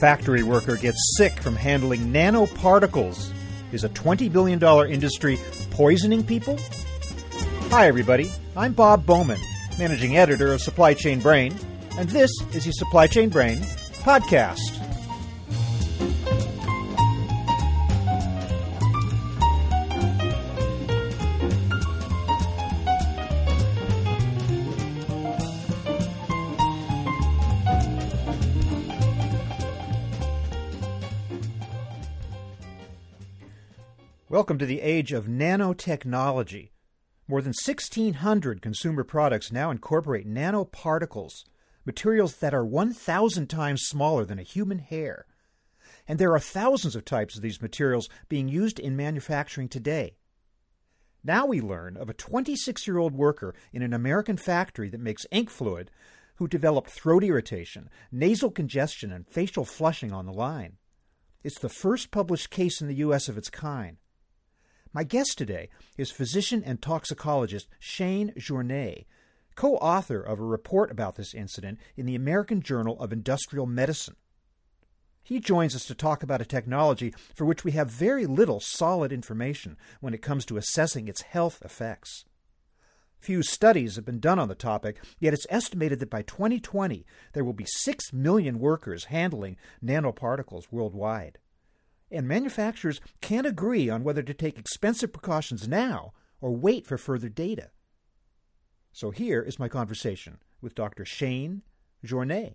factory worker gets sick from handling nanoparticles. Is a $20 billion industry poisoning people? Hi, everybody. I'm Bob Bowman, managing editor of Supply Chain Brain, and this is the Supply Chain Brain podcast. Welcome to the age of nanotechnology. More than 1,600 consumer products now incorporate nanoparticles, materials that are 1,000 times smaller than a human hair. And there are thousands of types of these materials being used in manufacturing today. Now we learn of a 26 year old worker in an American factory that makes ink fluid who developed throat irritation, nasal congestion, and facial flushing on the line. It's the first published case in the U.S. of its kind. My guest today is physician and toxicologist Shane Journeay, co author of a report about this incident in the American Journal of Industrial Medicine. He joins us to talk about a technology for which we have very little solid information when it comes to assessing its health effects. Few studies have been done on the topic, yet it's estimated that by 2020 there will be 6 million workers handling nanoparticles worldwide and manufacturers can't agree on whether to take expensive precautions now or wait for further data. So here is my conversation with Dr. Shane Journeay.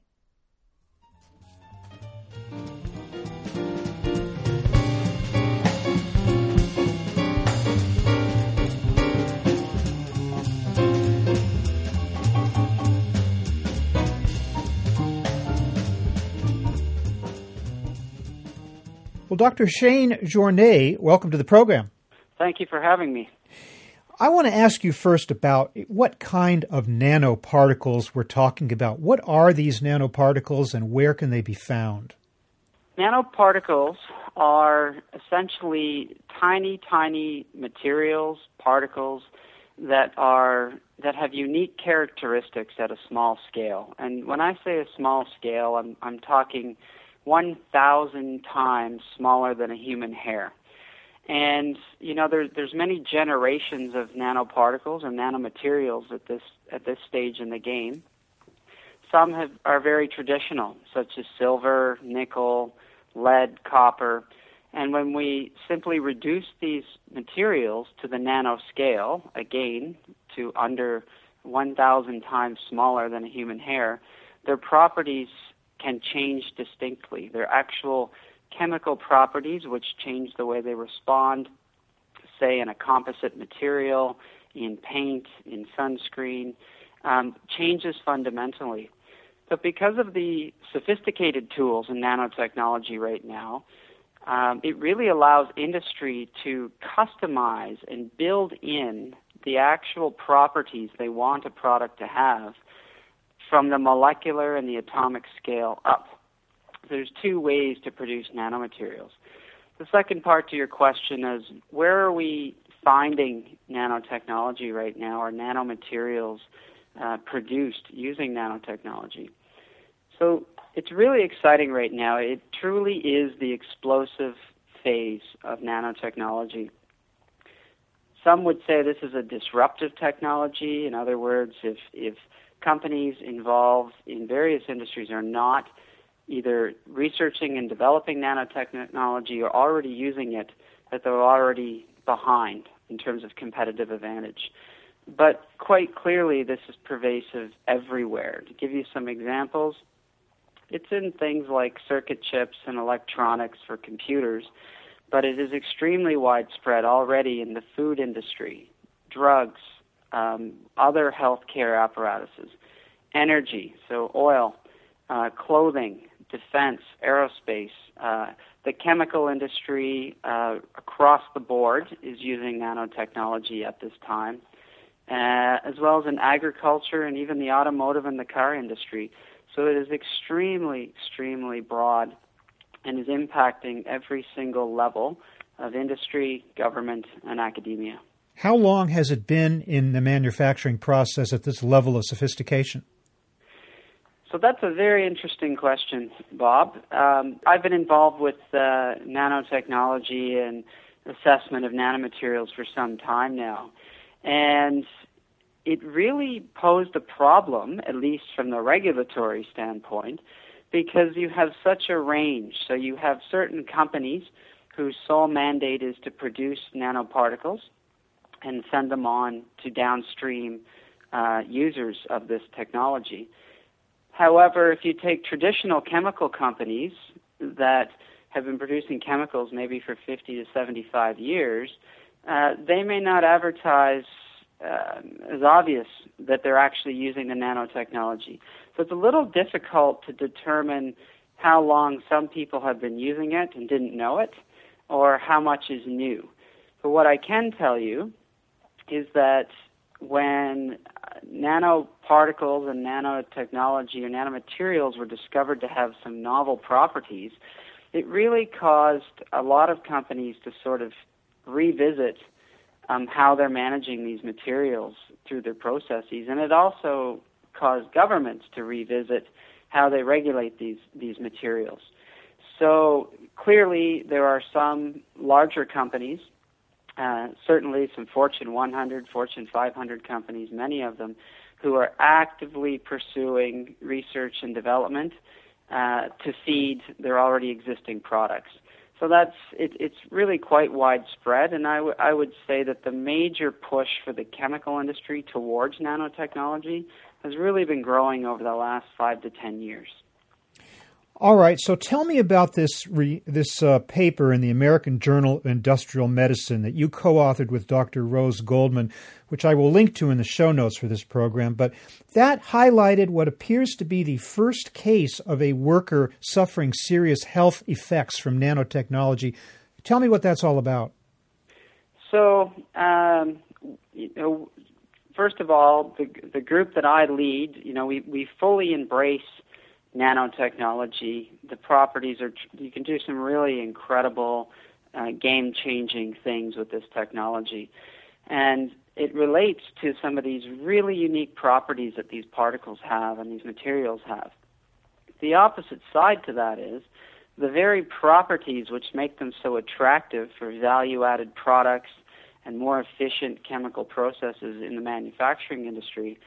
Well, Dr. Shane Journeay, welcome to the program. Thank you for having me. I want to ask you first about what kind of nanoparticles we're talking about. What are these nanoparticles and where can they be found? Nanoparticles are essentially tiny, tiny materials, particles that are that have unique characteristics at a small scale. And when I say a small scale, I'm I'm talking 1,000 times smaller than a human hair. And you know, there, there's many generations of nanoparticles and nanomaterials at this at this stage in the game. Some have, are very traditional, such as silver, nickel, lead, copper. And when we simply reduce these materials to the nanoscale, again, to under 1,000 times smaller than a human hair, their properties can change distinctly. Their actual chemical properties, which change the way they respond, say in a composite material, in paint, in sunscreen, um, changes fundamentally. But because of the sophisticated tools in nanotechnology right now, um, it really allows industry to customize and build in the actual properties they want a product to have from the molecular and the atomic scale up. There's two ways to produce nanomaterials. The second part to your question is where are we finding nanotechnology right now or nanomaterials uh, produced using nanotechnology? So it's really exciting right now. It truly is the explosive phase of nanotechnology. Some would say this is a disruptive technology. In other words, if, if companies involved in various industries are not either researching and developing nanotechnology or already using it, that they're already behind in terms of competitive advantage. But quite clearly, this is pervasive everywhere. To give you some examples, it's in things like circuit chips and electronics for computers, but it is extremely widespread already in the food industry, drugs, um, other healthcare apparatuses, energy, so oil, uh, clothing, defense, aerospace, uh, the chemical industry uh, across the board is using nanotechnology at this time, uh, as well as in agriculture and even the automotive and the car industry. So it is extremely, extremely broad and is impacting every single level of industry, government, and academia. How long has it been in the manufacturing process at this level of sophistication? So that's a very interesting question, Bob. Um, I've been involved with uh, nanotechnology and assessment of nanomaterials for some time now. And it really posed a problem, at least from the regulatory standpoint, because you have such a range. So you have certain companies whose sole mandate is to produce nanoparticles and send them on to downstream uh, users of this technology. However, if you take traditional chemical companies that have been producing chemicals maybe for 50 to 75 years, uh, they may not advertise uh, as obvious that they're actually using the nanotechnology. So it's a little difficult to determine how long some people have been using it and didn't know it, or how much is new. But what I can tell you is that when nanoparticles and nanotechnology or nanomaterials were discovered to have some novel properties, it really caused a lot of companies to sort of revisit um, how they're managing these materials through their processes, and it also caused governments to revisit how they regulate these these materials. So clearly, there are some larger companies, uh, certainly some Fortune 100, Fortune 500 companies, many of them, who are actively pursuing research and development uh, to feed their already existing products. So that's it, it's really quite widespread, and I, w- I would say that the major push for the chemical industry towards nanotechnology has really been growing over the last five to ten years. All right, so tell me about this re, this uh, paper in the American Journal of Industrial Medicine that you co-authored with Dr. Rose Goldman, which I will link to in the show notes for this program. But that highlighted what appears to be the first case of a worker suffering serious health effects from nanotechnology. Tell me what that's all about. So, um, you know, first of all, the the group that I lead, you know, we we fully embrace nanotechnology. The properties are, you can do some really incredible, uh, game changing things with this technology. And it relates to some of these really unique properties that these particles have and these materials have. The opposite side to that is the very properties which make them so attractive for value added products and more efficient chemical processes in the manufacturing industry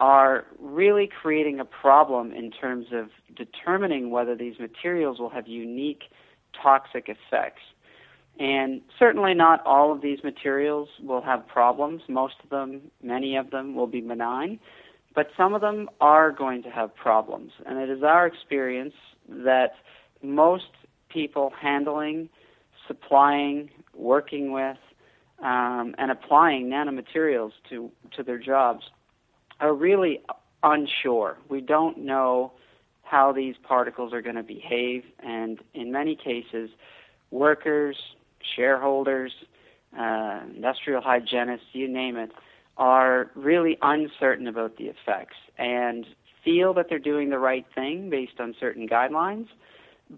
are really creating a problem in terms of determining whether these materials will have unique toxic effects. And certainly not all of these materials will have problems. Most of them, many of them, will be benign. But some of them are going to have problems. And it is our experience that most people handling, supplying, working with, um, and applying nanomaterials to, to their jobs are really unsure. We don't know how these particles are going to behave, and in many cases, workers, shareholders, uh, industrial hygienists, you name it, are really uncertain about the effects and feel that they're doing the right thing based on certain guidelines,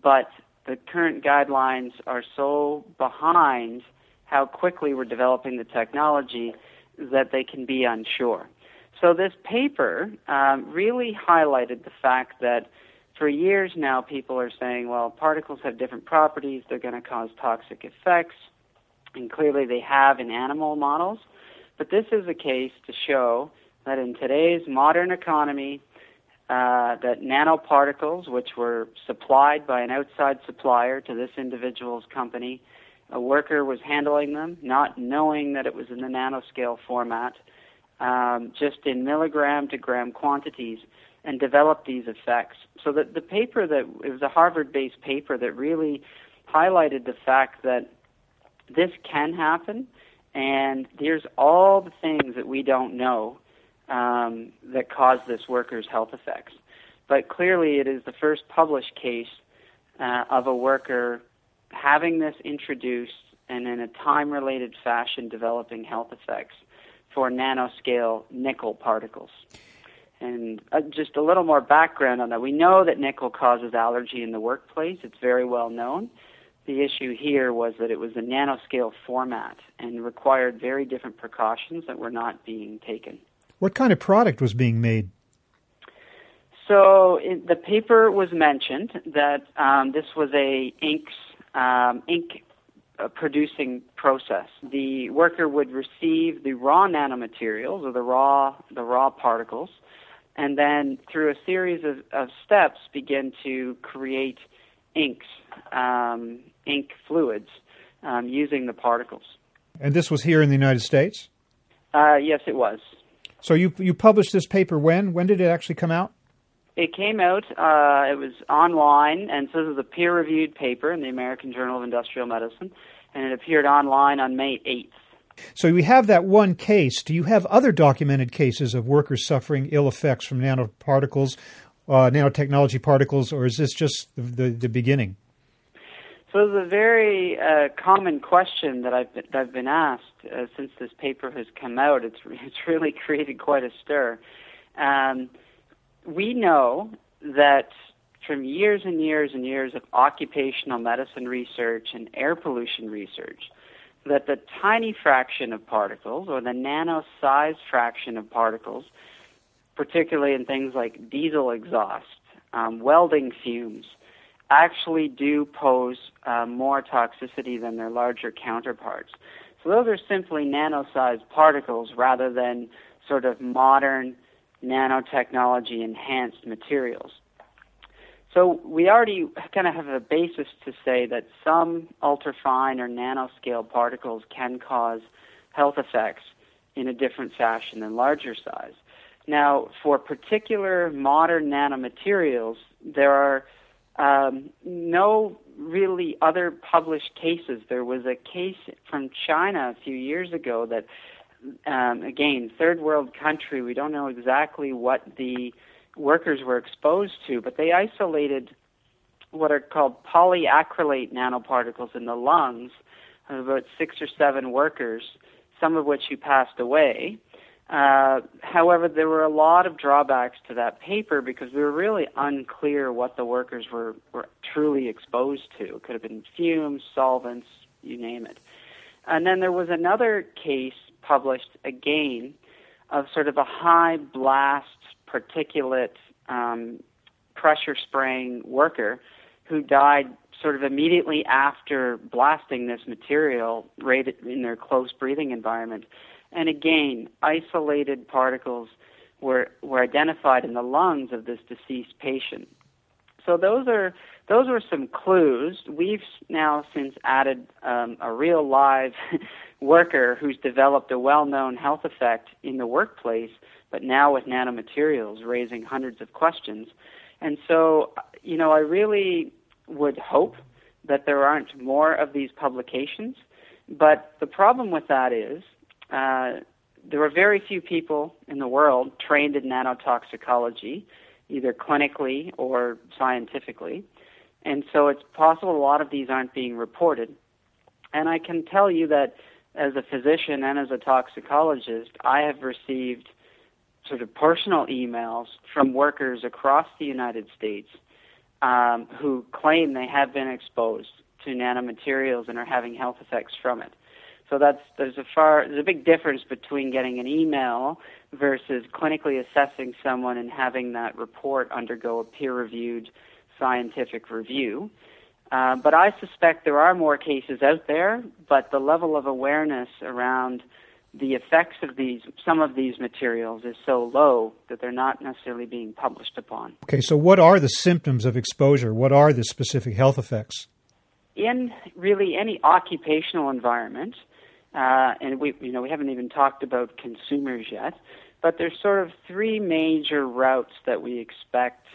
but the current guidelines are so behind how quickly we're developing the technology that they can be unsure. So this paper um, really highlighted the fact that for years now people are saying, well, particles have different properties, they're going to cause toxic effects, and clearly they have in animal models. But this is a case to show that in today's modern economy, uh, that nanoparticles, which were supplied by an outside supplier to this individual's company, a worker was handling them, not knowing that it was in the nanoscale format, um, just in milligram to gram quantities and develop these effects. So that the paper that it was a Harvard-based paper that really highlighted the fact that this can happen, and there's all the things that we don't know um, that cause this worker's health effects. But clearly, it is the first published case uh, of a worker having this introduced and in a time-related fashion developing health effects for nanoscale nickel particles. And uh, just a little more background on that. We know that nickel causes allergy in the workplace. It's very well known. The issue here was that it was a nanoscale format and required very different precautions that were not being taken. What kind of product was being made? So in, the paper was mentioned that um, this was a inks um, ink producing process. The worker would receive the raw nanomaterials or the raw the raw particles, and then through a series of, of steps begin to create inks, um, ink fluids um, using the particles. And this was here in the United States. Uh, yes, it was. So you you published this paper when? When did it actually come out? It came out. Uh, it was online, and so this is a peer-reviewed paper in the American Journal of Industrial Medicine, and it appeared online on May eighth. So we have that one case. Do you have other documented cases of workers suffering ill effects from nanoparticles, uh, nanotechnology particles, or is this just the, the, the beginning? So it's a very uh, common question that I've been, that I've been asked uh, since this paper has come out. It's it's really created quite a stir. Um, we know that from years and years and years of occupational medicine research and air pollution research, that the tiny fraction of particles, or the nano-sized fraction of particles, particularly in things like diesel exhaust, um, welding fumes, actually do pose uh, more toxicity than their larger counterparts. So those are simply nano-sized particles rather than sort of modern nanotechnology enhanced materials. So we already kind of have a basis to say that some ultrafine or nanoscale particles can cause health effects in a different fashion than larger size. Now, for particular modern nanomaterials, there are um, no really other published cases. There was a case from China a few years ago that, um, again, third world country, we don't know exactly what the workers were exposed to, but they isolated what are called polyacrylate nanoparticles in the lungs of about six or seven workers, some of which who passed away. Uh, however, there were a lot of drawbacks to that paper because we were really unclear what the workers were, were truly exposed to. It could have been fumes, solvents, you name it. And then there was another case published again of sort of a high blast particulate um, pressure spraying worker who died sort of immediately after blasting this material right in their close breathing environment. And again, isolated particles were, were identified in the lungs of this deceased patient. So those are those were some clues. We've now since added um, a real live worker who's developed a well-known health effect in the workplace, but now with nanomaterials, raising hundreds of questions. And so, you know, I really would hope that there aren't more of these publications. But the problem with that is uh, there are very few people in the world trained in nanotoxicology, either clinically or scientifically. And so it's possible a lot of these aren't being reported. And I can tell you that as a physician and as a toxicologist, I have received sort of personal emails from workers across the United States um, who claim they have been exposed to nanomaterials and are having health effects from it. So that's there's a far there's a big difference between getting an email versus clinically assessing someone and having that report undergo a peer-reviewed scientific review. Uh, but I suspect there are more cases out there, but the level of awareness around the effects of these some of these materials is so low that they're not necessarily being published upon. Okay, so what are the symptoms of exposure? What are the specific health effects? In really any occupational environment, uh, and we you know we haven't even talked about consumers yet, but there's sort of three major routes that we expect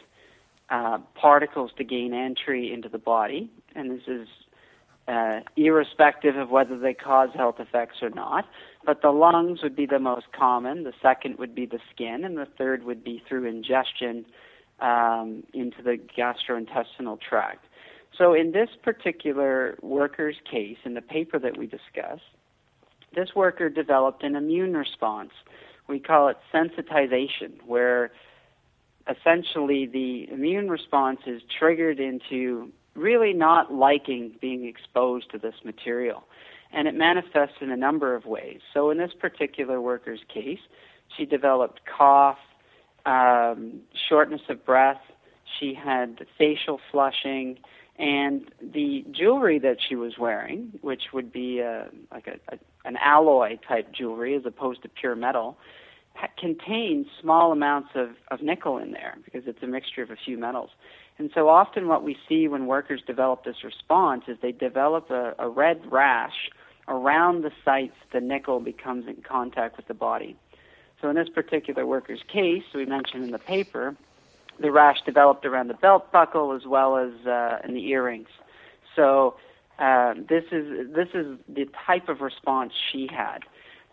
uh, particles to gain entry into the body, and this is uh, irrespective of whether they cause health effects or not. But the lungs would be the most common. The second would be the skin, and the third would be through ingestion um, into the gastrointestinal tract. So, in this particular worker's case, in the paper that we discussed, this worker developed an immune response. We call it sensitization, where essentially the immune response is triggered into really not liking being exposed to this material. And it manifests in a number of ways. So, in this particular worker's case, she developed cough, um, shortness of breath. She had facial flushing, and the jewelry that she was wearing, which would be uh, like a, a, an alloy type jewelry as opposed to pure metal, ha- contains small amounts of, of nickel in there because it's a mixture of a few metals. And so often what we see when workers develop this response is they develop a, a red rash around the sites the nickel becomes in contact with the body. So in this particular worker's case, we mentioned in the paper, the rash developed around the belt buckle as well as uh, in the earrings. So uh, this is this is the type of response she had.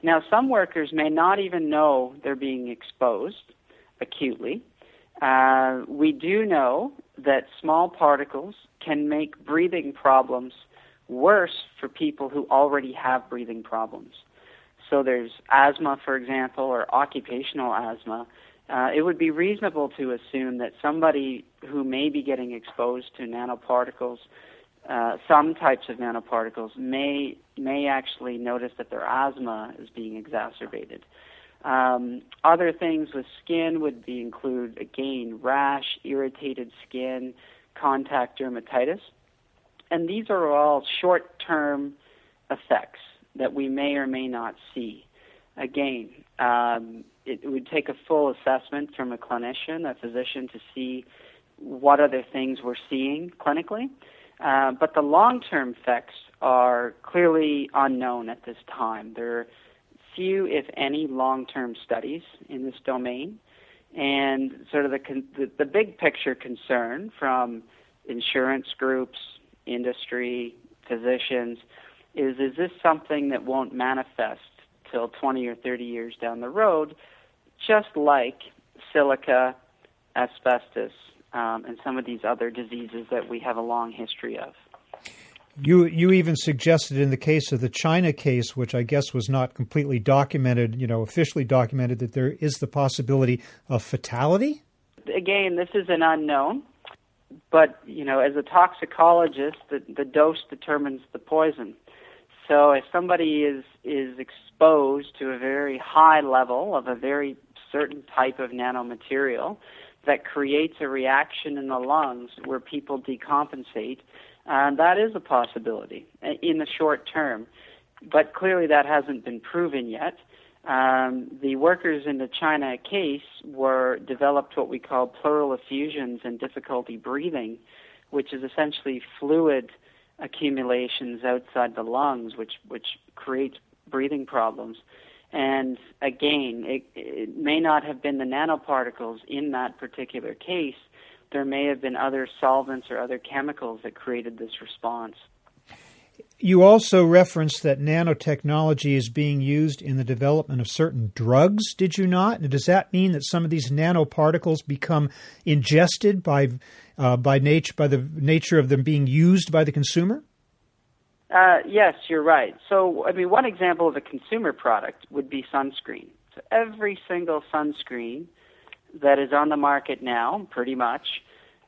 Now, some workers may not even know they're being exposed acutely. Uh, we do know that small particles can make breathing problems worse for people who already have breathing problems. So there's asthma, for example, or occupational asthma. Uh, it would be reasonable to assume that somebody who may be getting exposed to nanoparticles, uh, some types of nanoparticles, may may actually notice that their asthma is being exacerbated. Um, other things with skin would be include again rash, irritated skin, contact dermatitis, and these are all short-term effects that we may or may not see. Again, um, it would take a full assessment from a clinician, a physician, to see what other things we're seeing clinically. Uh, but the long-term effects are clearly unknown at this time. There are few, if any, long-term studies in this domain, and sort of the, con- the, the big picture concern from insurance groups, industry, physicians, is is this something that won't manifest till 20 or 30 years down the road, just like silica, asbestos, um, and some of these other diseases that we have a long history of. You you even suggested in the case of the China case, which I guess was not completely documented, you know, officially documented, that there is the possibility of fatality. Again, this is an unknown, but you know, as a toxicologist, the, the dose determines the poison. So if somebody is is exposed to a very high level of a very certain type of nanomaterial that creates a reaction in the lungs where people decompensate, uh, that is a possibility uh, in the short term. But clearly that hasn't been proven yet. Um, the workers in the China case were developed what we call pleural effusions and difficulty breathing, which is essentially fluid accumulations outside the lungs, which which creates breathing problems. And again, it, it may not have been the nanoparticles in that particular case. There may have been other solvents or other chemicals that created this response. You also referenced that nanotechnology is being used in the development of certain drugs, did you not? And does that mean that some of these nanoparticles become ingested by uh, by nature by the nature of them being used by the consumer? Uh, yes, you're right. So, I mean, one example of a consumer product would be sunscreen. So, every single sunscreen that is on the market now, pretty much,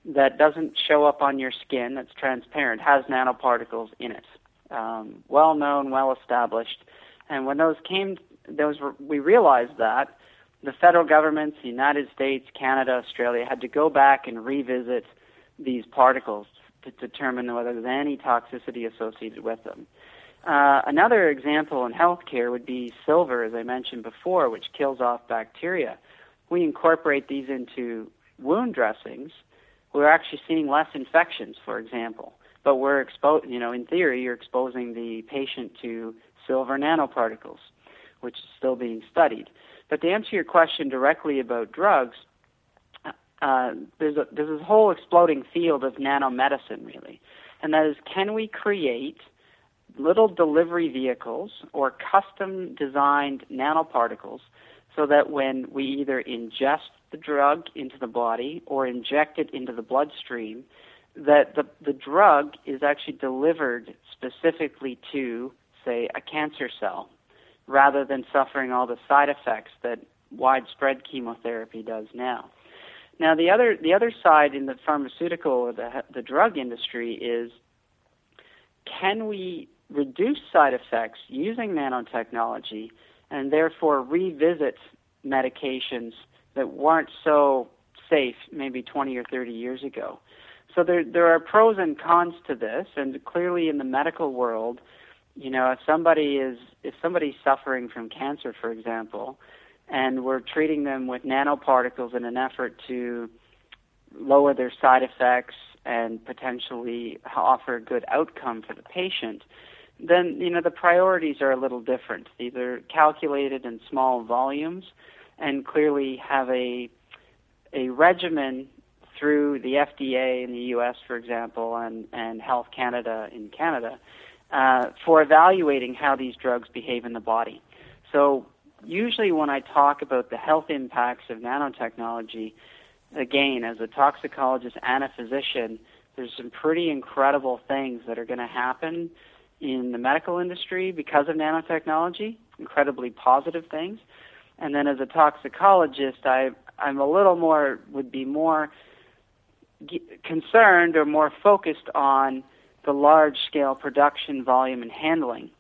that doesn't show up on your skin, that's transparent, has nanoparticles in it. Um, well known, well established. And when those came, those we realized that the federal governments, the United States, Canada, Australia, had to go back and revisit these particles to determine whether there's any toxicity associated with them. Uh, another example in healthcare would be silver, as I mentioned before, which kills off bacteria. We incorporate these into wound dressings. We're actually seeing less infections, for example. But we're exposed, you know, in theory, you're exposing the patient to silver nanoparticles, which is still being studied. But to answer your question directly about drugs, uh, there's a there's this whole exploding field of nanomedicine really, and that is can we create little delivery vehicles or custom designed nanoparticles so that when we either ingest the drug into the body or inject it into the bloodstream, that the, the drug is actually delivered specifically to, say, a cancer cell, rather than suffering all the side effects that widespread chemotherapy does now. Now, the other the other side in the pharmaceutical or the the drug industry is can we reduce side effects using nanotechnology and therefore revisit medications that weren't so safe maybe 20 or 30 years ago. So there there are pros and cons to this, and clearly in the medical world, you know, if somebody is if somebody's suffering from cancer, for example, and we're treating them with nanoparticles in an effort to lower their side effects and potentially offer a good outcome for the patient, then you know the priorities are a little different. These are calculated in small volumes, and clearly have a a regimen through the FDA in the U.S., for example, and and Health Canada in Canada uh, for evaluating how these drugs behave in the body. So usually when I talk about the health impacts of nanotechnology, again, as a toxicologist and a physician, there's some pretty incredible things that are going to happen in the medical industry because of nanotechnology, incredibly positive things. And then as a toxicologist, I I'm a little more would be more concerned or more focused on the large scale production volume and handling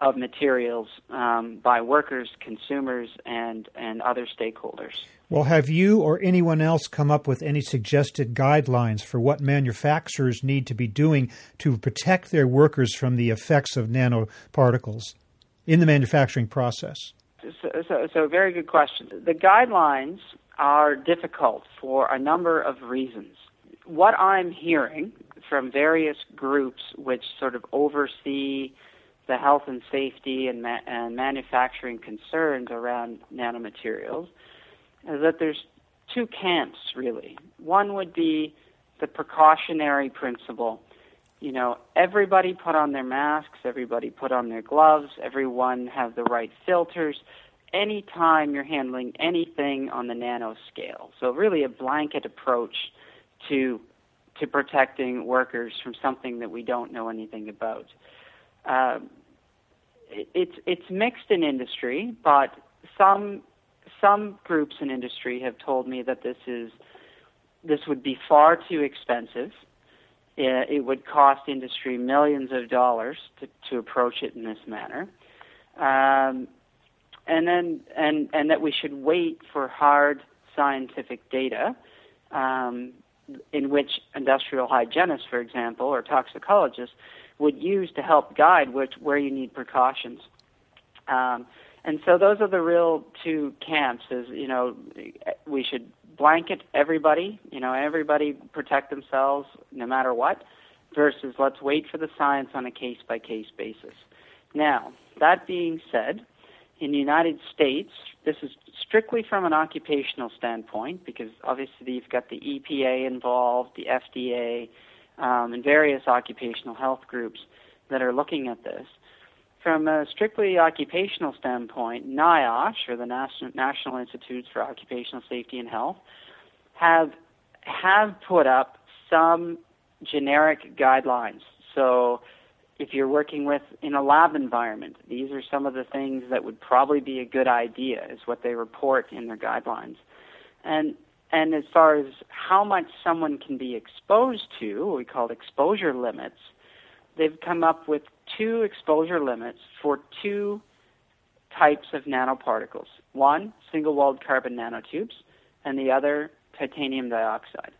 of materials um, by workers, consumers, and, and other stakeholders. Well, have you or anyone else come up with any suggested guidelines for what manufacturers need to be doing to protect their workers from the effects of nanoparticles in the manufacturing process? So, so, so very good question. The guidelines are difficult for a number of reasons. What I'm hearing from various groups which sort of oversee the health and safety and, ma- and manufacturing concerns around nanomaterials is that there's two camps really. One would be the precautionary principle. You know, everybody put on their masks, everybody put on their gloves, everyone have the right filters anytime you're handling anything on the nano scale. So really a blanket approach to to protecting workers from something that we don't know anything about. Uh, it's it's mixed in industry, but some some groups in industry have told me that this is this would be far too expensive. It, it would cost industry millions of dollars to, to approach it in this manner, um, and then and and that we should wait for hard scientific data um, in which industrial hygienists, for example, or toxicologists would use to help guide which, where you need precautions. Um, and so those are the real two camps is, you know, we should blanket everybody, you know, everybody protect themselves no matter what, versus let's wait for the science on a case by case basis. Now, that being said, in the United States, this is strictly from an occupational standpoint because obviously you've got the EPA involved, the FDA, um, and various occupational health groups that are looking at this. From a strictly occupational standpoint, NIOSH, or the National, National Institutes for Occupational Safety and Health, have have put up some generic guidelines. So if you're working with in a lab environment, these are some of the things that would probably be a good idea, is what they report in their guidelines. And and as far as how much someone can be exposed to, what we call exposure limits, they've come up with two exposure limits for two types of nanoparticles. One, single walled carbon nanotubes, and the other, titanium dioxide.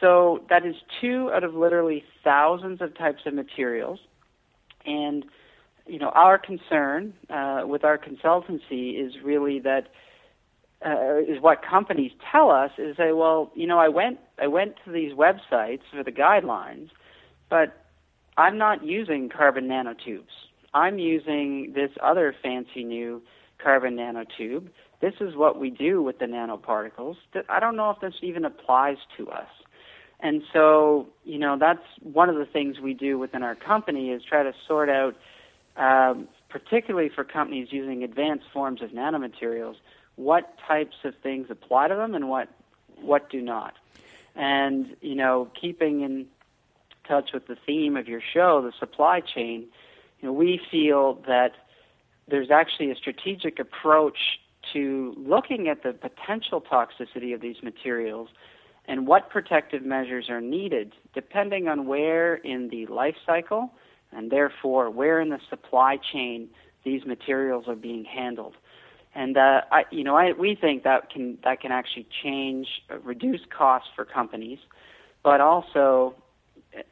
So that is two out of literally thousands of types of materials. And, you know, our concern uh, with our consultancy is really that uh, is what companies tell us is say, well, you know, I went I went to these websites for the guidelines, but I'm not using carbon nanotubes. I'm using this other fancy new carbon nanotube. This is what we do with the nanoparticles. I don't know if this even applies to us. And so, you know, that's one of the things we do within our company is try to sort out, um, particularly for companies using advanced forms of nanomaterials, what types of things apply to them and what what do not. And you know, keeping in touch with the theme of your show, the supply chain, you know, we feel that there's actually a strategic approach to looking at the potential toxicity of these materials and what protective measures are needed depending on where in the life cycle and therefore where in the supply chain these materials are being handled. And uh, I, you know, I, we think that can that can actually change, uh, reduce costs for companies, but also,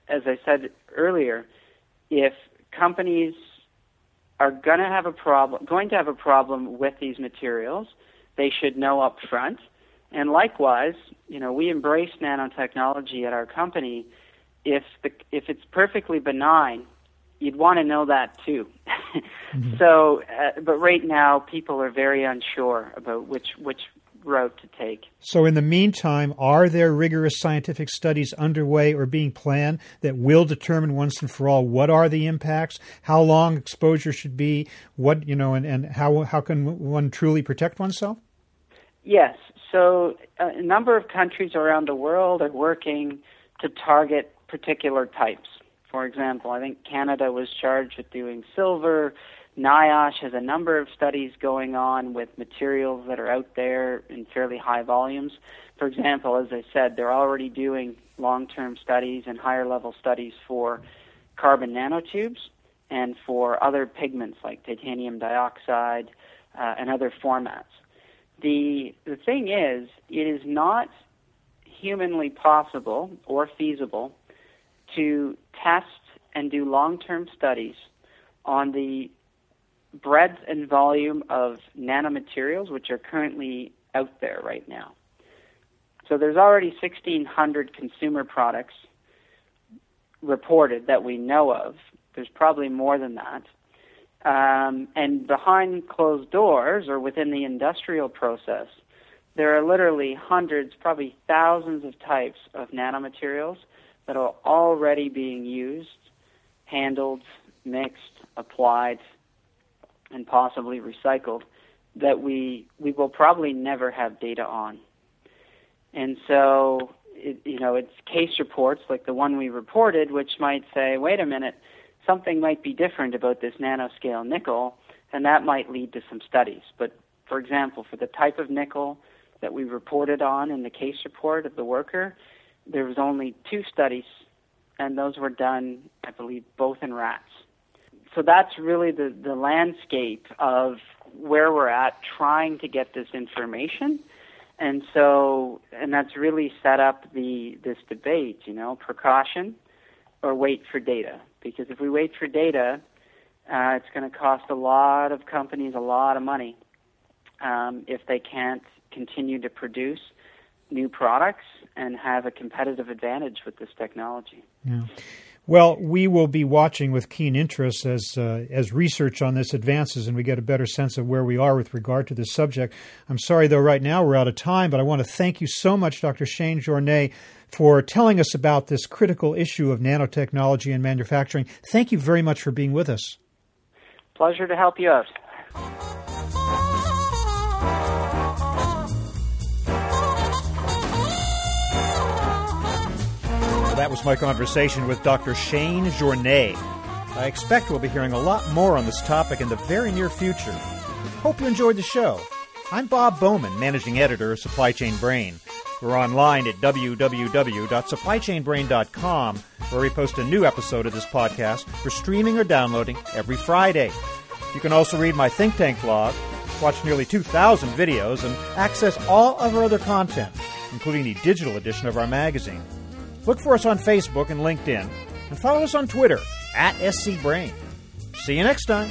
as I said earlier, if companies are going to have a problem, going to have a problem with these materials, they should know up front. And likewise, you know, we embrace nanotechnology at our company. If the if it's perfectly benign, you'd want to know that too. mm-hmm. So, uh, but right now, people are very unsure about which which route to take. So, in the meantime, are there rigorous scientific studies underway or being planned that will determine once and for all what are the impacts, how long exposure should be, what you know, and, and how how can one truly protect oneself? Yes. So, uh, a number of countries around the world are working to target particular types. For example, I think Canada was charged with doing silver. NIOSH has a number of studies going on with materials that are out there in fairly high volumes. For example, as I said, they're already doing long term studies and higher level studies for carbon nanotubes and for other pigments like titanium dioxide uh, and other formats. The, the thing is, it is not humanly possible or feasible to test and do long term studies on the breadth and volume of nanomaterials which are currently out there right now. So there's already 1,600 consumer products reported that we know of. There's probably more than that. Um, and behind closed doors or within the industrial process, there are literally hundreds, probably thousands of types of nanomaterials that are already being used, handled, mixed, applied, and possibly recycled that we we will probably never have data on. And so, it, you know, it's case reports like the one we reported, which might say, wait a minute, something might be different about this nanoscale nickel, and that might lead to some studies. But for example, for the type of nickel that we reported on in the case report of the worker, there was only two studies, and those were done, I believe, both in rats. So that's really the, the landscape of where we're at trying to get this information. And so, and that's really set up the this debate, you know, precaution or wait for data. Because if we wait for data, uh, it's going to cost a lot of companies a lot of money um, if they can't continue to produce new products and have a competitive advantage with this technology. Yeah. Well, we will be watching with keen interest as uh, as research on this advances and we get a better sense of where we are with regard to this subject. I'm sorry, though, right now we're out of time, but I want to thank you so much, Dr. Shane Journeay, for telling us about this critical issue of nanotechnology and manufacturing. Thank you very much for being with us. Pleasure to help you out. That was my conversation with Dr. Shane Journeay. I expect we'll be hearing a lot more on this topic in the very near future. Hope you enjoyed the show. I'm Bob Bowman, managing editor of Supply Chain Brain. We're online at www.supplychainbrain.com, where we post a new episode of this podcast for streaming or downloading every Friday. You can also read my think tank blog, watch nearly 2,000 videos, and access all of our other content, including the digital edition of our magazine. Look for us on Facebook and LinkedIn, and follow us on Twitter at SCBrain. See you next time.